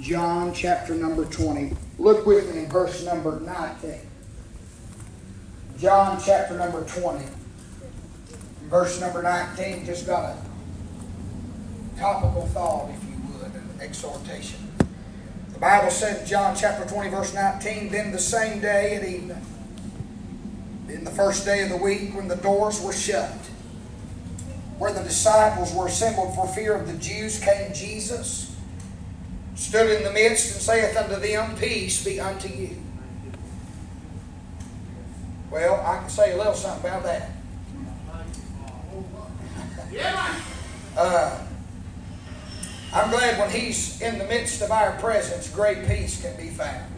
John chapter number 20. Look with me in verse number 19. John chapter number 20. Verse number 19. Just got a topical thought, if you would, an exhortation. The Bible said in John chapter 20, verse 19, Then the same day at evening, in the first day of the week, when the doors were shut, where the disciples were assembled for fear of the Jews, came Jesus, stood in the midst, and saith unto them, Peace be unto you. Well, I can say a little something about that. uh, I'm glad when He's in the midst of our presence, great peace can be found.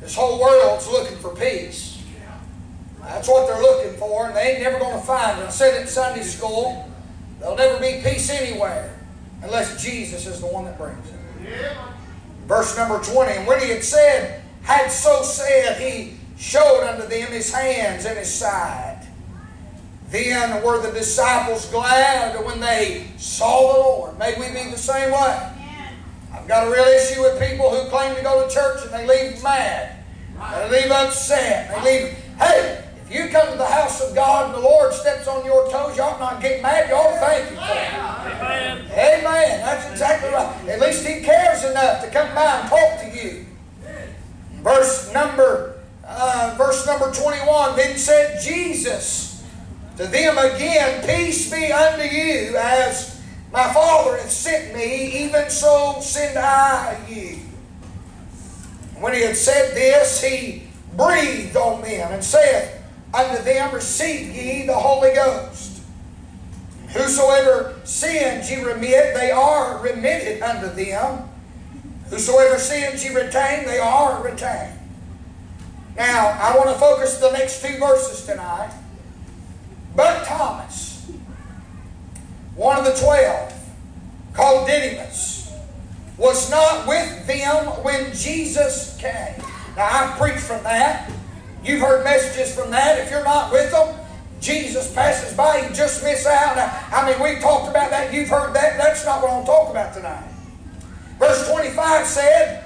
This whole world's looking for peace. That's what they're looking for, and they ain't never going to find it. I said it in Sunday school. There'll never be peace anywhere unless Jesus is the one that brings it. Verse number 20, and when he had said, had so said, he showed unto them his hands and his side. Then were the disciples glad when they saw the Lord. May we be the same way. I've got a real issue with people who claim to go to church and they leave mad. They leave upset. They leave, hey, if you come to the house of God and the Lord steps on your toes, you ought not get mad. You ought to thank Him for it. Amen. Amen. That's exactly right. At least He cares enough to come by and talk to you. Verse number, uh, verse number 21, Then said Jesus, to them again, Peace be unto you, as my Father hath sent me, even so send I you. When he had said this, he breathed on them and said unto them, Receive ye the Holy Ghost. Whosoever sins ye remit, they are remitted unto them. Whosoever sins ye retain, they are retained. Now, I want to focus the next two verses tonight. But Thomas, one of the twelve, called Didymus, was not with them when Jesus came. Now, I've preached from that. You've heard messages from that. If you're not with them, Jesus passes by, you just miss out. I mean, we've talked about that. You've heard that. That's not what I'm talking about tonight. Verse 25 said,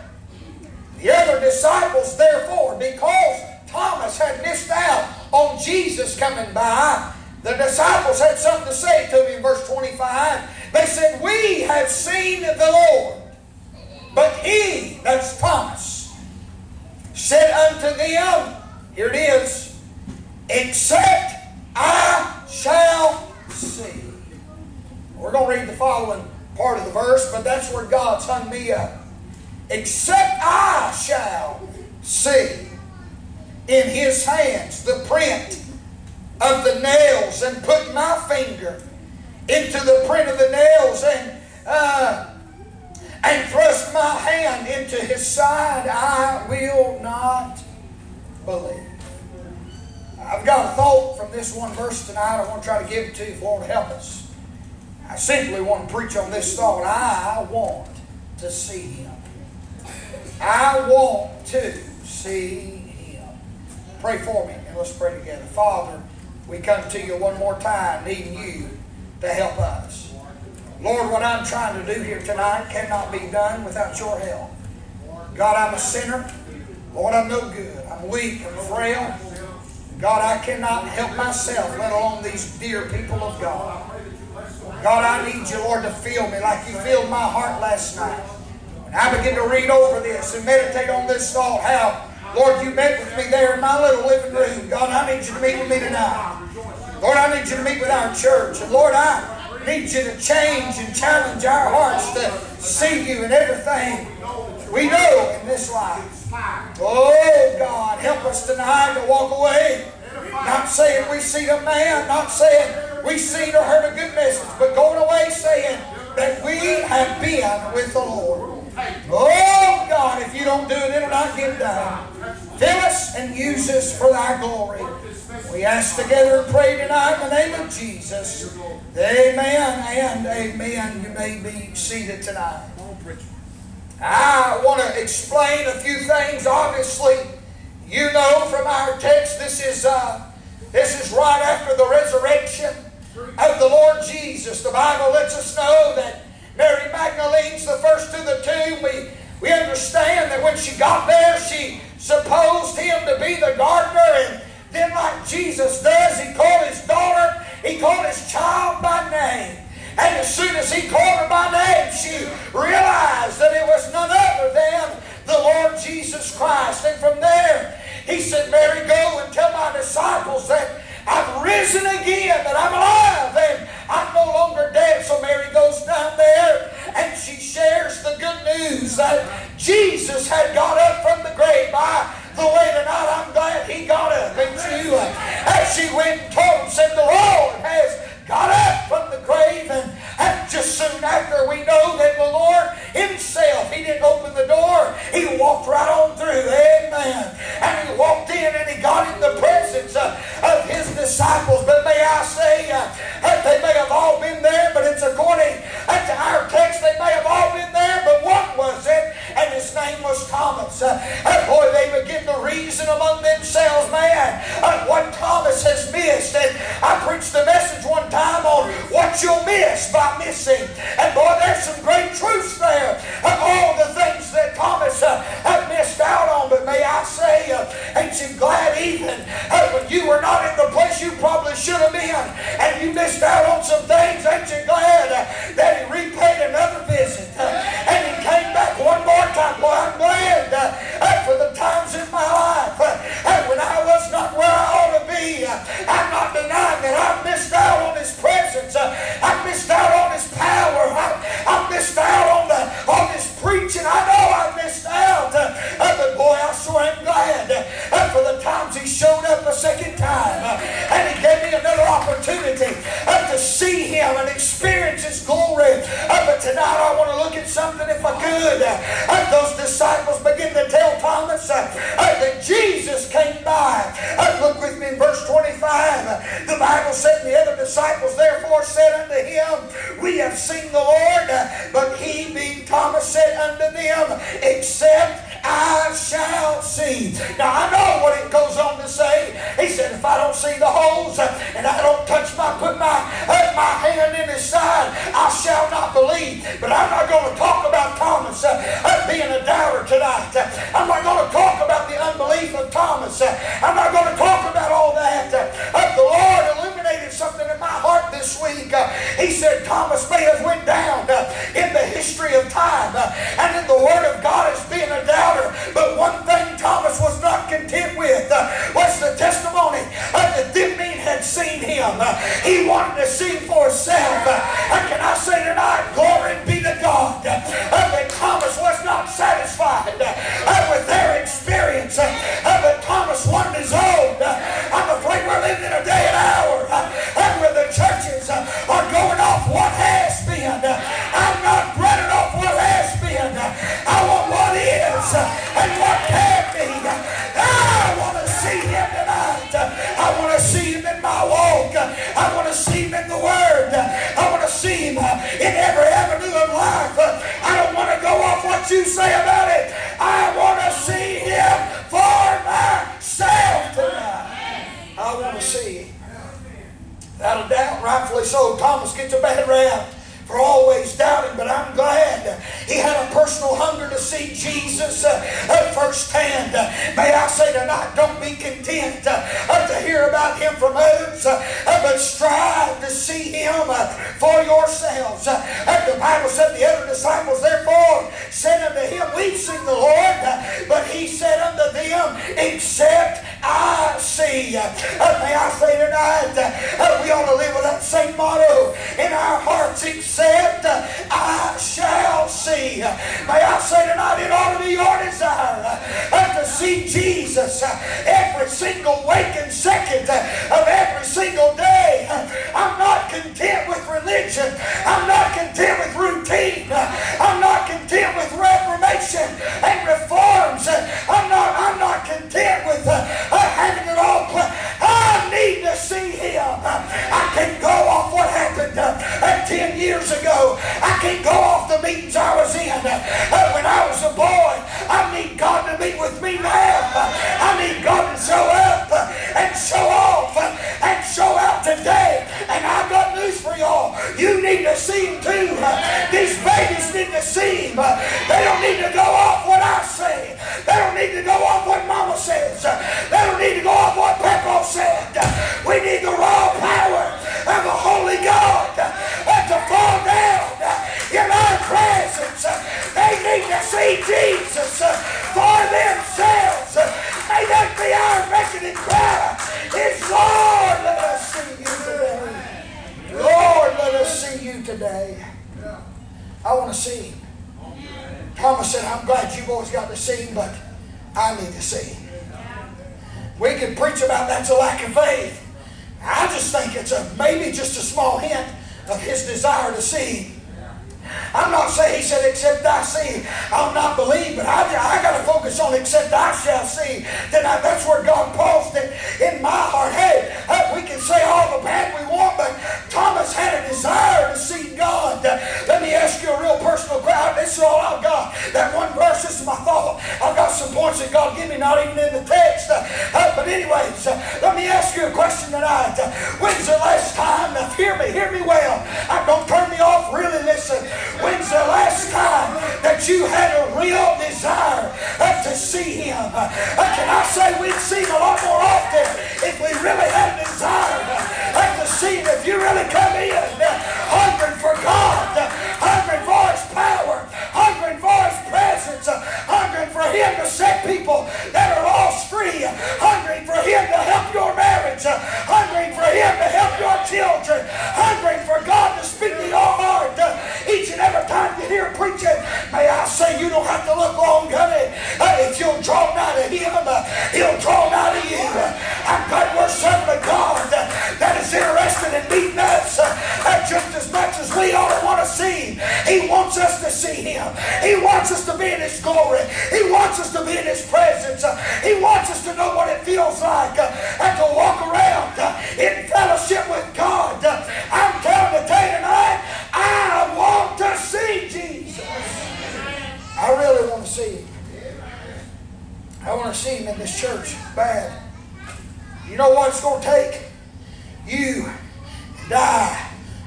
The other disciples, therefore, because Thomas had missed out on Jesus coming by, the disciples had something to say to him in verse 25. They said, We have seen the Lord. But he, that's Thomas, said unto them, Here it is, except I shall see. We're going to read the following part of the verse, but that's where God's hung me up. Except I shall see in his hands the print of the nails and put my finger into the print of the nails and uh, and thrust my hand into his side, I will not believe. I've got a thought from this one verse tonight I want to try to give it to you if Lord help us. I simply want to preach on this thought. I want to see him. I want to see him. Pray for me and let's pray together. Father, we come to you one more time, needing you to help us. Lord, what I'm trying to do here tonight cannot be done without your help. God, I'm a sinner. Lord, I'm no good. I'm weak. I'm frail. God, I cannot help myself, let alone these dear people of God. God, I need you, Lord, to fill me like you filled my heart last night. When I begin to read over this and meditate on this thought, how Lord, you met with me there in my little living room. God, I need you to meet with me tonight. Lord, I need you to meet with our church. And Lord, I need you to change and challenge our hearts to see you in everything we know in this life. Oh, God, help us tonight to walk away. Not saying we seen a man, not saying we seen or heard a good message, but going away saying that we have been with the Lord. Oh, God, if you don't do it, it'll not get done. Fill us and use us for thy glory. We ask together and pray tonight in the name of Jesus. Amen and amen. You may be seated tonight. I want to explain a few things. Obviously, you know from our text, this is uh, this is right after the resurrection of the Lord Jesus. The Bible lets us know that Mary Magdalene's the first to the tomb. We we understand that when she got there, she supposed him to be the gardener, and then, like Jesus does, he called his daughter, he called his child by name. And as soon as he called her by name, she realized that it was none other than the Lord Jesus Christ. And from there, he said, Mary, go and tell my disciples that I've risen again, that I'm alive, and I'm no longer dead. So Mary goes down there and she shares the good news that Jesus had got up from the grave. By the way, tonight I'm glad he got up. And she, went and told said, The Lord preaching. I know I missed out. Uh, but boy, I sure am glad uh, for the times He showed up a second time. Uh, and He gave me another opportunity uh, to see Him and experience His glory. Uh, but tonight I want to look at something, if I could. those disciples begin to tell Thomas that Jesus came by. look with me in verse 25. The Bible said the other disciples therefore said unto him, We have seen the Lord. But Thomas, said unto them, Except I shall see. Now I know what it goes on to say. He said, If I don't see the holes and I don't touch my, put my, uh, my hand in his side, I shall not believe. But I'm not going to talk about Thomas uh, being a doubter tonight. I'm not going to talk about the unbelief of Thomas. I'm not going to talk about all that. Uh, the Lord illuminated something in my heart this week. Uh, he said Thomas may have went down uh, in history of time uh, and in the Word of God as being a doubter. But one thing Thomas was not content with uh, was the testimony that them men had seen him. Uh, he wanted to see for himself. Uh, and can I say tonight, glory be to God, that Thomas was not satisfied with their experience. But Thomas wanted his own. I'm afraid we're living in a day and hour where the churches are want to see him in the Word. I want to see him uh, in every avenue of life. I don't want to go off what you say about it. I want to see him for myself tonight. I want to see him. Without a doubt, rightfully so, Thomas gets a bad rap for always doubting, but I'm glad he had a personal hunger to see Jesus uh, uh, firsthand. Uh, may I say tonight, don't be content uh, to hear about him from others, uh, uh, but strive to see him for yourselves. the Bible said the other disciples therefore said unto him, We've seen the Lord, but he said unto them, Except See. Uh, may I say tonight, uh, uh, we ought to live with that same motto in our hearts, except I shall see. May I say tonight, it ought to be your desire to see Jesus every single waking second of every single day. I'm not content with religion. I'm not content with routine. I'm not content with reformation and reforms. I can't go off what happened uh, 10 years ago. I can't go off the meetings I was in uh, when I was a boy. I need God to meet with me now. I need God to show up and show off and show out today. And for y'all. You need to see him too. These babies need to see him. They don't need to go off what I say. They don't need to go off what mama says. They don't need to go off what Papa said. We need the raw power of the Holy God to fall down in our presence. They need to see Jesus. Boys got to see but I need to see. We can preach about that's a lack of faith. I just think it's a maybe just a small hint of his desire to see I'm not saying he said, except I see, I'll not believe, but I, I got to focus on except I shall see. Then I, that's where God paused it in my heart. Hey, we can say all the bad we want, but Thomas had a desire to see God. All I've got. That one verse, is my thought. I've got some points that God give me, not even in the text. Uh, uh but anyways, uh, let me ask you a question tonight. Uh, when's the last time, now hear me, hear me well. I don't turn me off, really listen. When's the last time that you had a real desire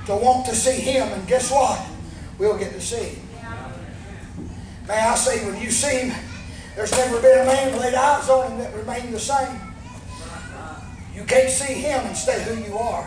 to want to see him. And guess what? We'll get to see him. May I say, when you see him, there's never been a man laid eyes on him that remained the same. You can't see him and stay who you are.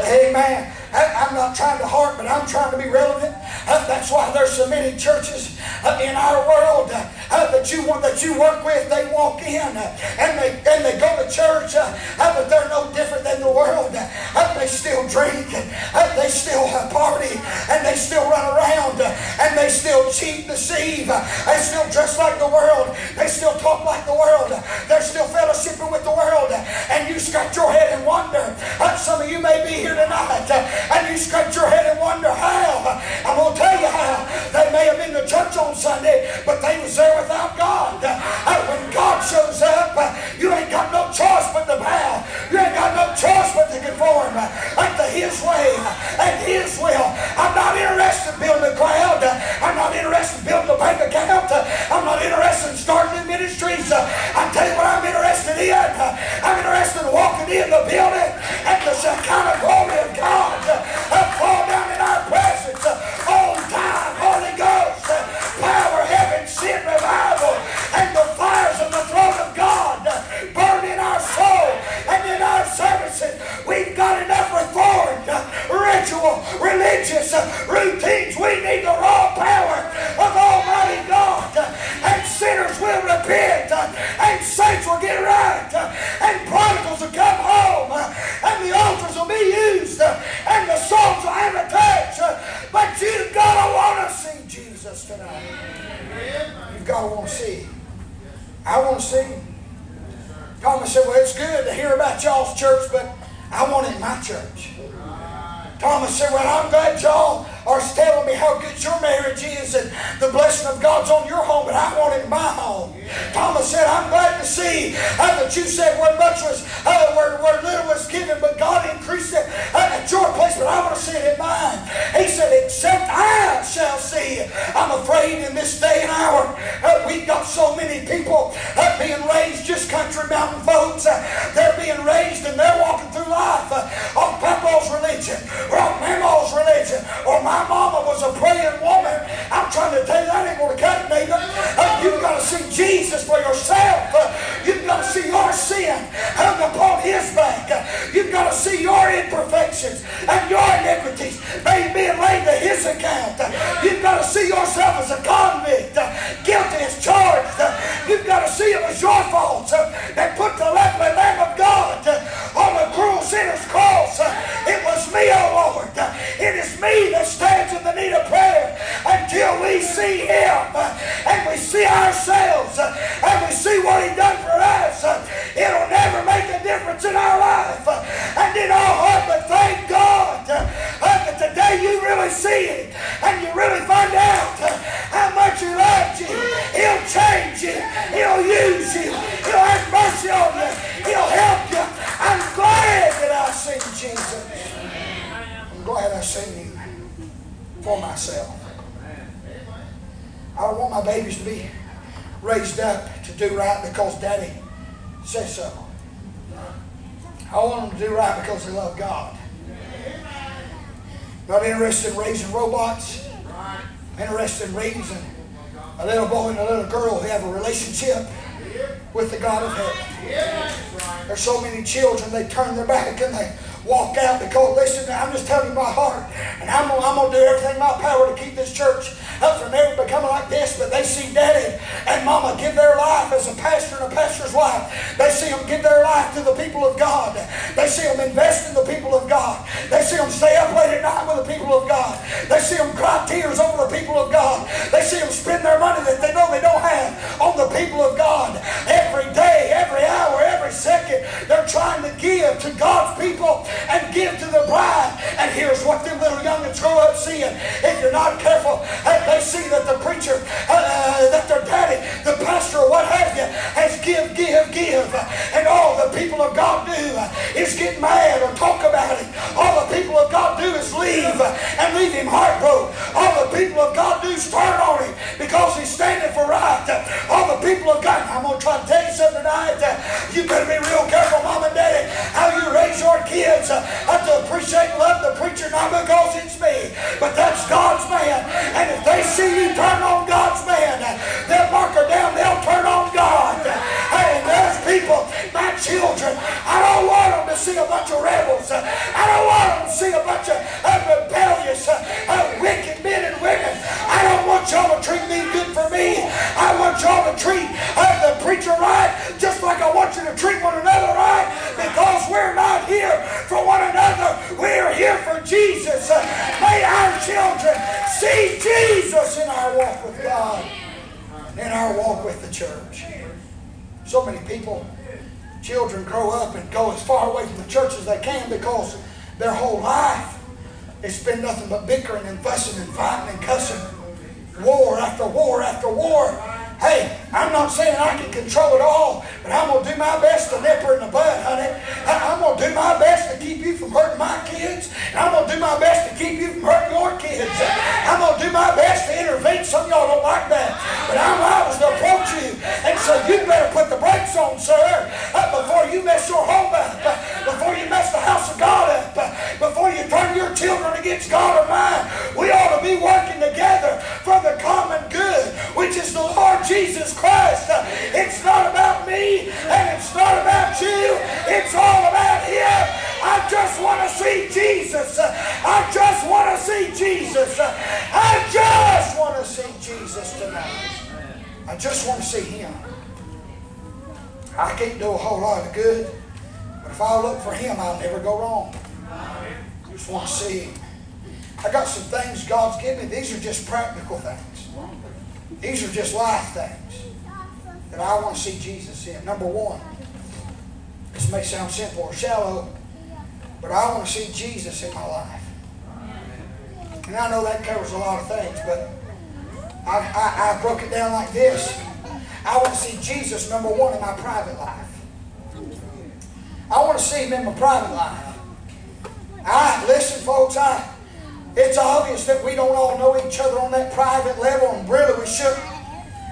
Amen. I'm not trying to harp, but I'm trying to be relevant. That's why there's so many churches in our world Uh, that you want that you work with. They walk in uh, and they and they go to church, uh, but they're no different than the world. They still drink, they still party, and they still run around, and they still cheat, deceive. They still dress like the world. They still talk like the world. They're still fellowshipping with the world, and you scratch your head and wonder. Some of you may be here tonight and you scratch your head and wonder how. I'm going to tell you how. They may have been to church on Sunday, but they was there without God. When God shows up, you ain't got no choice but to bow. You ain't got no choice but to conform to His way and His will. I'm not interested in building a crowd. I'm not interested in building a bank account. I'm not interested in starting see it in mine. He said, Except I shall see. I'm afraid in this day and hour, uh, we've got so many people uh, being raised just country mountain folks. Uh, they're being raised and they're walking through life on Papa's religion or on Mama's religion or my mama was a praying woman. I'm trying to tell you that ain't going to cut it, neighbor. Uh, you've got to see Jesus for yourself. Uh, you've got to see your sin hung upon his back. You've got to see your imperfections and your iniquities being laid to his account. You've got to see yourself as a convict, guilty as charged. You've got to see it was your fault that put the lovely Lamb of God on the cruel sinner's cross. It was me, oh Lord. It is me that stands in the need of prayer until we see Him uh, and we see ourselves uh, and we see what He done for us. Uh, it'll never make a difference in our life. And in our heart, but thank God that today you really see it and you really find out how much He loves you. He'll change you. He'll use you. He'll have mercy on you. He'll help you. I'm glad that I've seen Jesus. I'm glad I've seen Him for myself. I want my babies to be raised up to do right because Daddy says so. I want them to do right because they love God. Not interested in raising robots. Interested in raising a little boy and a little girl who have a relationship with the God of heaven. There's so many children, they turn their back and they walk out because, listen, I'm just telling you my heart. And I'm going to do everything in my power to keep this church up from never becoming like this. But they see daddy and mama give their life as a pastor and a pastor's wife. They see them give their life to the people of God. They see them invest in the people of God. They see them stay up late at night with the people of God. They see them cry tears over the people of God. They see them spend their money that they know they don't have on the people of God. Every day, every hour, every second, they're trying to give to God's people and give to the bride. And here's what them little youngins grow up seeing. If you're not careful, they see that the preacher, uh, uh, that their daddy, the pastor, or what have you, has give, give, give. And all the people of God do is get mad or talk about it. All the people of God do is leave and leave him heartbroken. All the people of God do is turn on him because he's standing for right. All the people of God, I'm going to try to tell you something tonight. You better be real careful, mom and daddy, your kids uh, to appreciate and love the preacher, not because it's me, but that's God's man. And if they see you turn on God's man, they'll mark her down, they'll turn on God. Hey, there's people, my children, I don't want them to see a bunch of rebels. I don't want them to see a bunch of rebellious, uh, wicked men and women. Y'all to treat me good for me. I want y'all to treat the preacher right, just like I want you to treat one another right, because we're not here for one another. We're here for Jesus. May our children see Jesus in our walk with God, in our walk with the church. So many people, children grow up and go as far away from the church as they can because their whole life it's been nothing but bickering and fussing and fighting and cussing. War after war after war. Hey, I'm not saying I can control it all, but I'm going to do my best to nip her in the bud, honey. I'm going to do my best to keep you from hurting my kids. And I'm going to do my best to keep you from hurting your kids. I'm going to do my best to intervene. Some of y'all don't like that, but I'm liable to approach you and say, you better put the brakes on, sir, before you mess your home up, before you mess the house of God up, uh, before you turn your children against God or mine. We ought to be working together for the common good, which is the Lord Jesus Christ. Uh, it's not about me and it's not about you. It's all about Him. I just want to see Jesus. Uh, I just want to see Jesus. I just want to see Jesus tonight. I just want to see Him. I can't do a whole lot of good, if I look for Him, I'll never go wrong. I just want to see Him. I got some things God's given me. These are just practical things. These are just life things that I want to see Jesus in. Number one, this may sound simple or shallow, but I want to see Jesus in my life. And I know that covers a lot of things, but I, I, I broke it down like this. I want to see Jesus, number one, in my private life. I want to see Him in my private life. I listen, folks. I it's obvious that we don't all know each other on that private level, and really we shouldn't.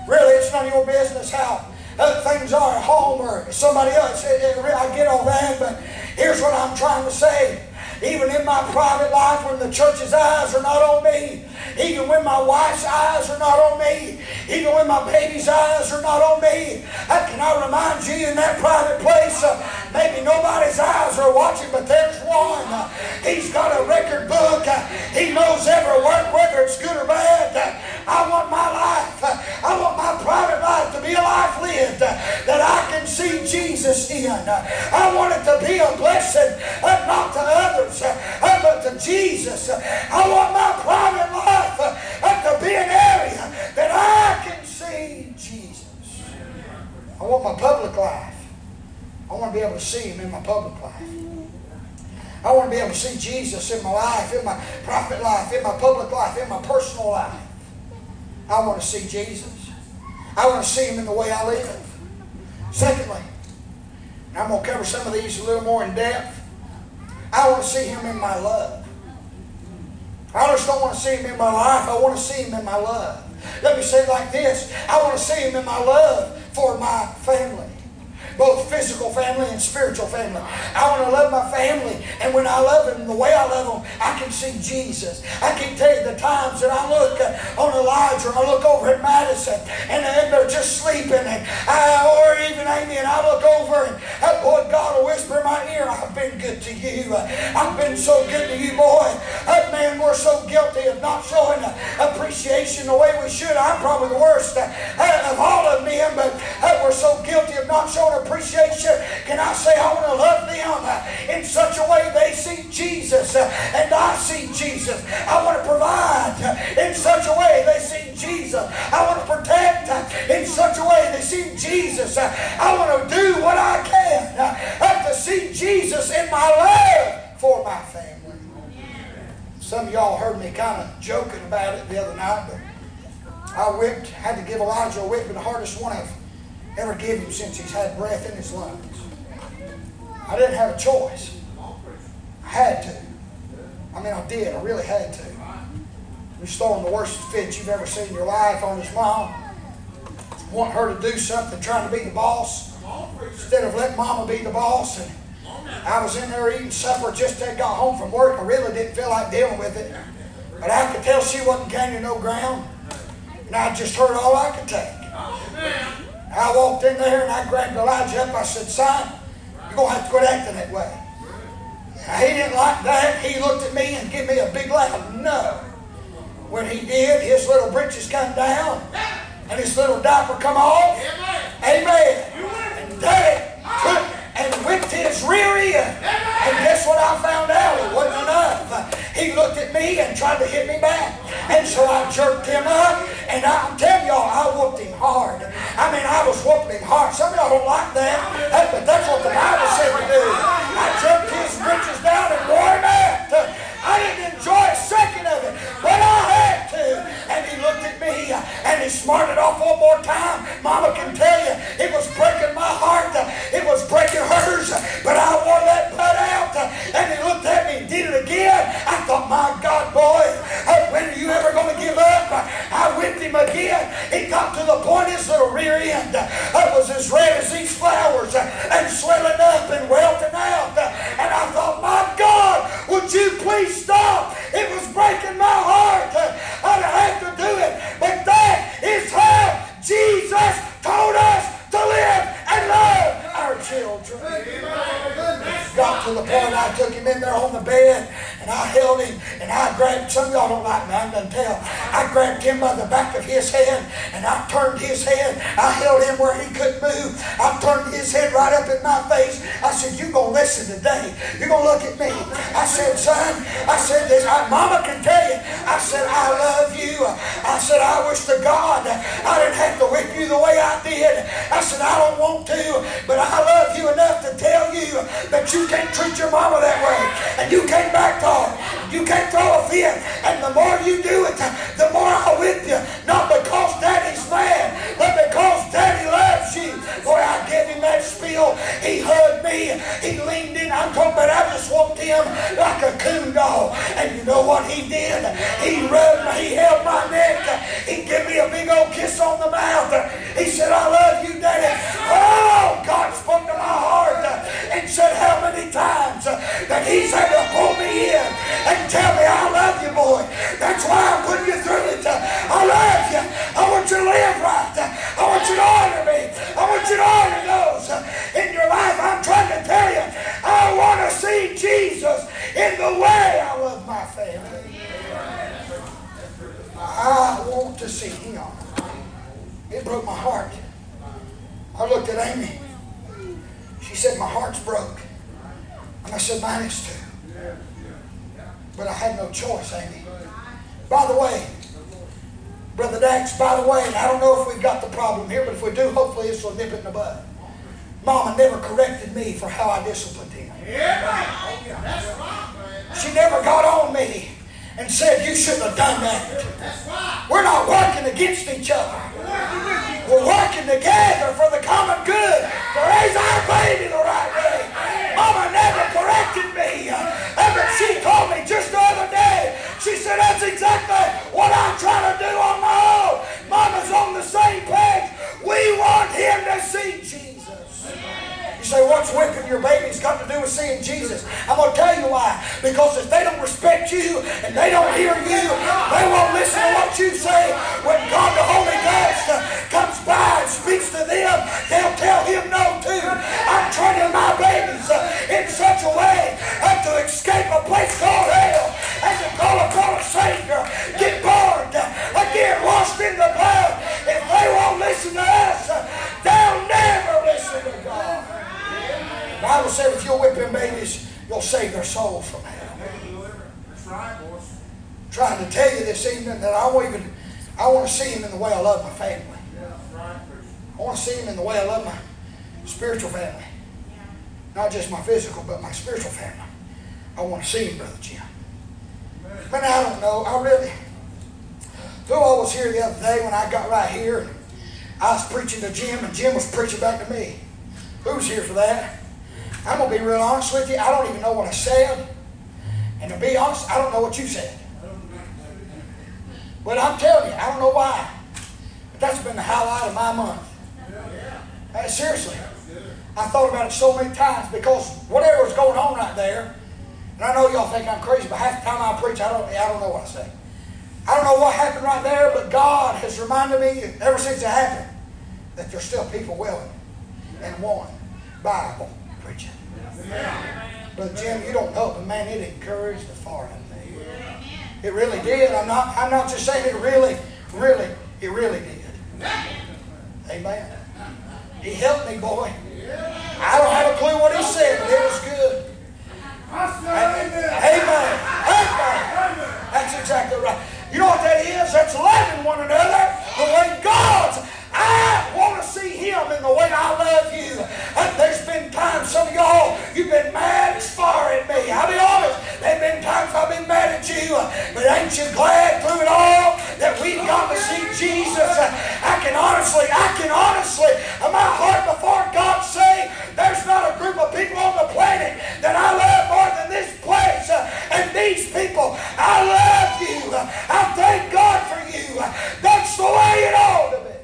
Really, it's none of your business how other things are at home or somebody else. I get all that, but here's what I'm trying to say. Even in my private life, when the church's eyes are not on me, even when my wife's eyes are not on me, even when my baby's eyes are not on me, How can I remind you in that private place, uh, maybe nobody's eyes are watching, but there's one. Uh, he's got a record book. Uh, he knows every word, whether it's good or bad. I want my life, I want my private life to be a life lived that I can see Jesus in. I want it to be a blessing, not to others, to Jesus. I want my private life uh, to be an area that I can see Jesus. I want my public life. I want to be able to see Him in my public life. I want to be able to see Jesus in my life, in my private life, in my public life, in my personal life. I want to see Jesus. I want to see Him in the way I live. Secondly, I'm going to cover some of these a little more in depth. I want to see Him in my love. I just don't want to see Him in my life. I want to see Him in my love. Let me say it like this I want to see Him in my love for my family both physical family and spiritual family. I want to love my family, and when I love them the way I love them, I can see Jesus. I can tell you the times that I look uh, on Elijah, I look over at Madison, and they're just sleeping, and I, or even Amy, and I look over, and that boy God will whisper in my ear, "I've been good to you. I've been so good to you, boy." That man, we're so guilty of not showing appreciation the way we should. I'm probably the worst uh, not showing appreciation, can I say I want to love them uh, in such a way they see Jesus uh, and I see Jesus. I want to provide uh, in such a way they see Jesus. I want to protect in such a way they see Jesus. I want to do what I can to see Jesus in my life for my family. Some of y'all heard me kind of joking about it the other night, but I whipped, had to give Elijah a whip, and the hardest one I've ever give him since he's had breath in his lungs. I didn't have a choice. I had to. I mean, I did. I really had to. He's throwing the worst fit you've ever seen in your life on his mom. Want her to do something, trying to be the boss, instead of letting mama be the boss. And I was in there eating supper just I got home from work. I really didn't feel like dealing with it. But I could tell she wasn't gaining no ground. And I just heard all I could take. I walked in there and I grabbed Elijah up. I said, Son, you're going to have to quit acting that way. He didn't like that. He looked at me and gave me a big laugh. No. When he did, his little breeches come down and his little diaper come off. Amen. And Daddy took and whipped his rear end. And guess what I found out? It wasn't enough. He looked at me and tried to hit me back. And so I jerked him up. And I'm telling y'all, I whooped him hard. I mean, I was whooping him hard. Some of y'all don't like that, but that's what the Bible said to do. I jerked his britches down and wore him out. I didn't enjoy a second he smarted off one more time. Mama can tell you, it was breaking my heart. It was breaking hers, but I wore that butt out. And he looked at me and did it again. I thought, my God, boy, when are you ever going to give up? I whipped him again. He got to the point his little rear end I was as red as these flowers and swelling up and welting out. And I thought, my God, would you please stop? It was breaking my heart. I'd have to I in there on the bed and I held him and I grabbed, some of y'all don't like me, I'm going to tell. I grabbed him by the back of his head and I turned his head. I held him where he couldn't move. I turned his head right up in my face. I said, You're going to listen today. You're going to look at me. I said, Son, I said this. I, Mama can tell you. I said, I love you. I said, I wish to God I didn't have to whip you the way I did. I said, I don't want to, but I love you enough to tell you that you can't treat your mama that way. And you can't back talk. You can't throw a fit. And the more you do it, the more I'll whip you. Not because daddy's mad, but because daddy loves you. Boy, I gave him that spiel. He hugged me. He leaned in. I'm talking about I just walked him like a coon dog. And you know what he did? He rubbed me. He held my neck. He gave me a big old kiss on the mouth. He said, I love you, daddy. Oh, God spoke to my heart and said how many times that he's had tell me I love you, boy. That's why I'm putting you through it. I love you. I want you to live right. I want you to honor me. I want you to honor those in your life. I'm trying to tell you, I want to see Jesus in the way I love my family. I want to see him. It broke my heart. I looked at Amy. She said, My heart's broke. And I said, Mine is too. But I had no choice, Amy. By the way, Brother Dax, by the way, and I don't know if we've got the problem here, but if we do, hopefully this will nip it in the bud. Mama never corrected me for how I disciplined him. She never got on me and said, You shouldn't have done that. We're not working against each other. We're working together for the common good to raise our baby said, That's exactly what I'm trying to do on my own. Mama's on the same page. We want him to see Jesus. You say, what's whipping your baby's got to do with seeing Jesus? I'm going to tell you why. Because if they don't respect you and they don't hear you, they won't listen to what you say. When God the Holy Ghost comes by and speaks to them, they'll tell him no too. I'm training my babies in such a way Bible said if you'll whip them babies, you'll save their souls from hell. That's right, trying to tell you this evening that I want even I want to see him in the way I love my family. Yeah, right. I want to see him in the way I love my spiritual family. Not just my physical, but my spiritual family. I want to see him, Brother Jim. But I don't know. I really. Who I was here the other day when I got right here, I was preaching to Jim, and Jim was preaching back to me. Who's here for that? I'm gonna be real honest with you. I don't even know what I said, and to be honest, I don't know what you said. But I'm telling you, I don't know why. But that's been the highlight of my month. Uh, seriously. I thought about it so many times because whatever was going on right there, and I know y'all think I'm crazy, but half the time I preach, I don't, I don't know what I say. I don't know what happened right there, but God has reminded me ever since it happened that there's still people willing and wanting Bible preaching. Brother Jim, you don't know, but man, it encouraged the out of me. It really did. I'm not. I'm not just saying it really, really, it really did. Amen. He helped me, boy. I don't have a clue what he said, but it was good. Amen. Amen. That's exactly right. You know what that is? That's loving one another the way God's. I want to see Him in the way I love you. And there's been times, some of y'all, you've been mad as far at me. I'll be honest. There's been times I've been mad at you. But ain't you glad through it all that we've got to see Jesus? I can honestly, I can honestly, in my heart before God say, there's not a group of people on the planet that I love more than this place and these people. I love you. I thank God for you. That's the way it ought to be.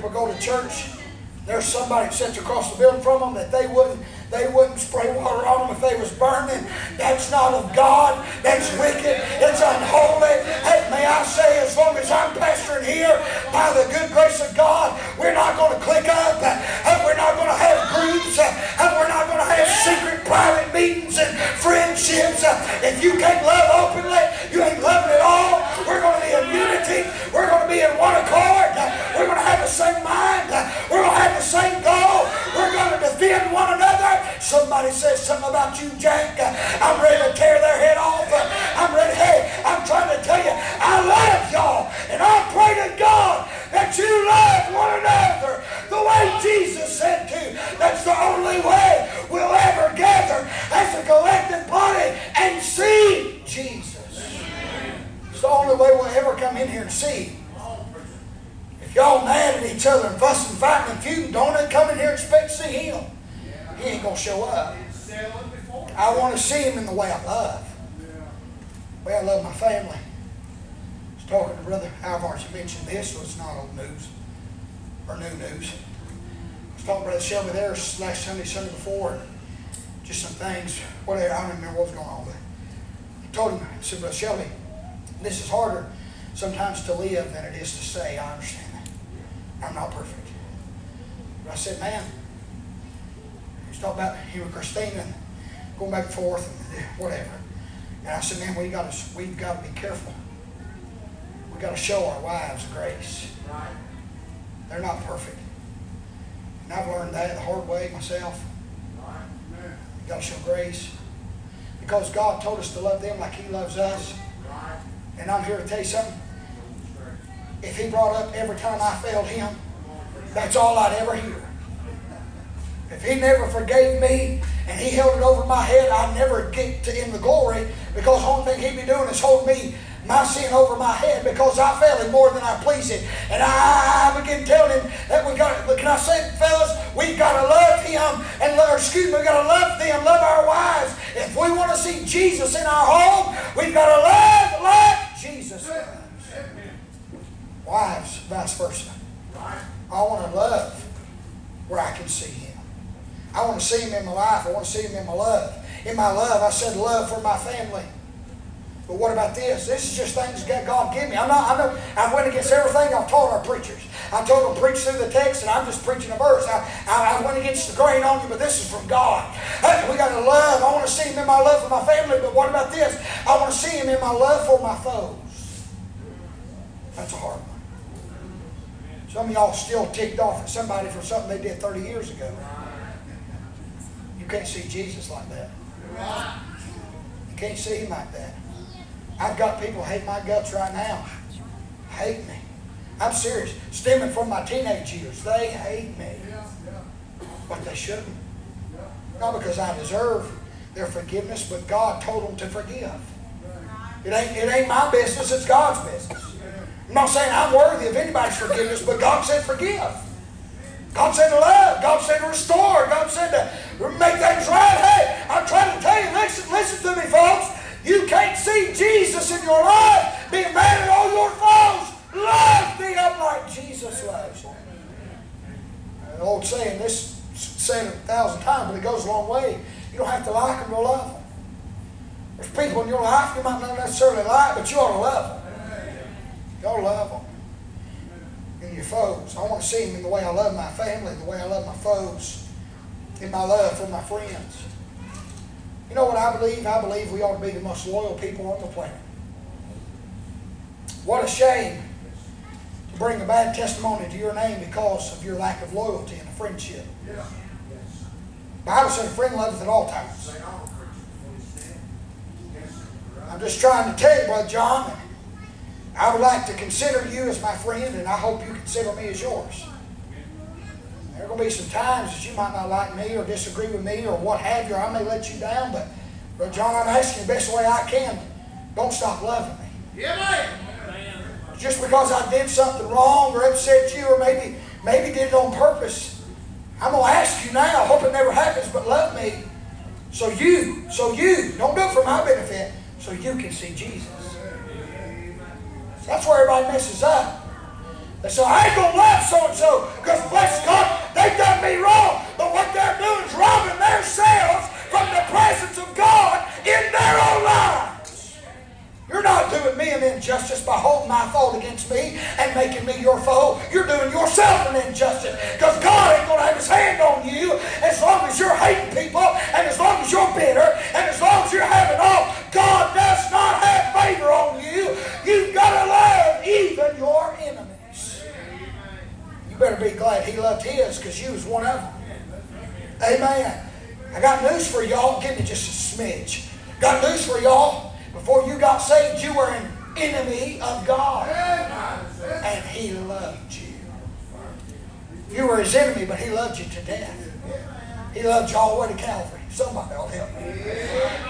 People go to church. There's somebody that sits across the building from them that they wouldn't they wouldn't spray water on them if they was burning. That's not of God. That's wicked. It's unholy. Hey, may I say, as long as I'm pastoring here, by the good grace of God, we're not going to click up, and we're not going to have groups, and we're not going to have secret private meetings and friendships. If you can't love openly, you ain't loving at all. We're going to be in unity. We're going to be in one accord. We're going to have the same mind. We're going to have the same goal. We're going to defend one another. Somebody says something about you, Jack. I'm ready to tear their head off. I'm ready. Hey, I'm trying to tell you, I love y'all. And I pray to God that you love one another the way Jesus said to. That's the only way we'll ever gather as a collective body and see Jesus. It's the only way we'll ever come in here and see. If y'all mad at each other and fussing, fighting, and feuding, don't come in here and expect to see him. He ain't going to show up. I want to see him in the way I love. The way I love my family. I was talking to Brother Alvarez. He mentioned this, so it's not old news or new news. I was talking to Brother Shelby there last Sunday, Sunday before. Just some things, whatever. I don't remember what was going on. But I told him, I said, Brother Shelby, this is harder sometimes to live than it is to say. I understand that. I'm not perfect. But I said, man, talk about him and Christina and going back and forth and whatever. And I said, man, we got to we've got to be careful. We've got to show our wives grace. Right. They're not perfect. And I've learned that the hard way myself. Right. You got to show grace. Because God told us to love them like He loves us. Right. And I'm here to tell you something. If He brought up every time I failed Him, that's all I'd ever hear. If He never forgave me and He held it over my head, I'd never get to in the glory because the only thing He'd be doing is holding me my sin over my head because I fail him more than I please him. And I, begin telling him that we got to, can I say fellas? We've got to love him and, love, excuse me, we've got to love them, love our wives. If we want to see Jesus in our home, we've got to love like Jesus. Wives, vice versa. I want to love where I can see him. I want to see him in my life. I want to see him in my love. In my love, I said love for my family. But what about this? This is just things God give me. I'm not, I know I went against everything I've taught our preachers. I told them preach through the text, and I'm just preaching a verse. I, I, I went against the grain on you, but this is from God. Hey, we got to love. I want to see Him in my love for my family, but what about this? I want to see Him in my love for my foes. That's a hard one. Some of y'all still ticked off at somebody for something they did 30 years ago. You can't see Jesus like that. You can't see Him like that. I've got people hate my guts right now. Hate me. I'm serious. Stemming from my teenage years. They hate me. But they shouldn't. Not because I deserve their forgiveness, but God told them to forgive. It ain't, it ain't my business, it's God's business. I'm not saying I'm worthy of anybody's forgiveness, but God said forgive. God said to love. God said to restore. God said to make things right. Hey, I'm trying to tell you, listen, listen to me, folks. You can't see Jesus in your life. Be mad at all your foes. Love them like Jesus loves you. An old saying, this said a thousand times, but it goes a long way. You don't have to like them to love them. There's people in your life you might not necessarily like, but you ought to love them. To love them. And your foes. I want to see them in the way I love my family, the way I love my foes, in my love for my friends. You know what I believe? I believe we ought to be the most loyal people on the planet. What a shame to bring a bad testimony to your name because of your lack of loyalty and a friendship. The Bible said a friend loveth at all times. I'm just trying to tell you, Brother John, I would like to consider you as my friend, and I hope you consider me as yours. There are going to be some times that you might not like me or disagree with me or what have you, or I may let you down, but Brother John, I'm asking you the best way I can, don't stop loving me. Yeah, man. Just because I did something wrong or upset you or maybe maybe did it on purpose, I'm going to ask you now, I hope it never happens, but love me. So you, so you, don't do it for my benefit, so you can see Jesus. That's where everybody messes up. They say, I ain't going to love so-and-so because bless God, they've done me wrong. But what they're doing is robbing themselves from the presence of God in their own lives. You're not doing me an injustice by holding my fault against me and making me your foe. You're doing yourself an injustice because God ain't going to have his hand on you as long as you're hating people and as long as you're bitter and as long as you're having all. God does not have favor on you. You've got to love even your enemies. You better be glad he loved his because you was one of them. Amen. I got news for y'all. Give me just a smidge. Got news for y'all. Before you got saved, you were an enemy of God. And He loved you. You were His enemy, but He loved you to death. He loved you all the way to Calvary. Somebody will help me.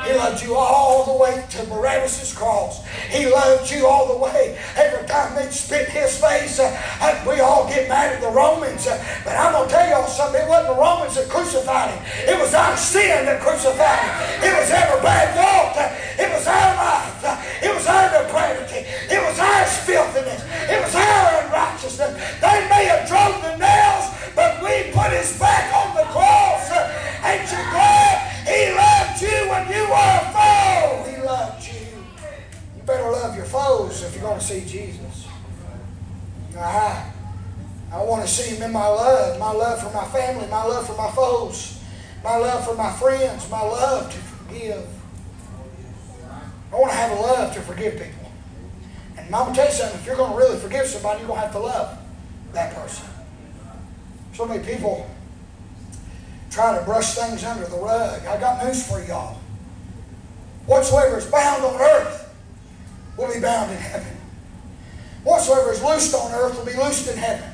He loved you all the way to Barabbas' cross. He loved you all the way. Every time they spit his face, uh, we all get mad at the Romans. Uh, but I'm going to tell y'all something. It wasn't the Romans that crucified him. It was our sin that crucified him. It was every bad thought. It was our life. It was our depravity. It was our filthiness. It was our unrighteousness. They may have drove the nails, but we put his back on were. He loved you. You better love your foes if you're going to see Jesus. I, I want to see him in my love, my love for my family, my love for my foes, my love for my friends, my love to forgive. I want to have a love to forgive people. And I'm going to tell you something, if you're going to really forgive somebody, you're going to have to love that person. So many people try to brush things under the rug. I got news for y'all. Whatsoever is bound on earth will be bound in heaven. Whatsoever is loosed on earth will be loosed in heaven.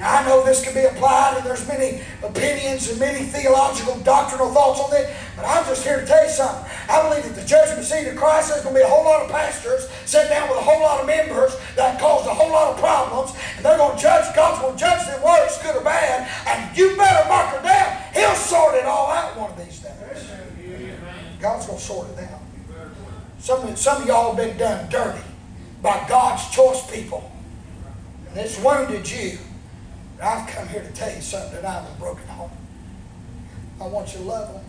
Now, I know this can be applied, and there's many opinions and many theological, doctrinal thoughts on this, but I'm just here to tell you something. I believe that the judgment seat of Christ, there's going to be a whole lot of pastors sitting down with a whole lot of members that caused a whole lot of problems, and they're going to judge, God's going to judge them works, good or bad, and you better mark her down. He'll sort it all out one of these days. God's going to sort it out. Some, some of y'all have been done dirty by God's choice people. And it's wounded you. I've come here to tell you something tonight with a broken heart. I want you to love them.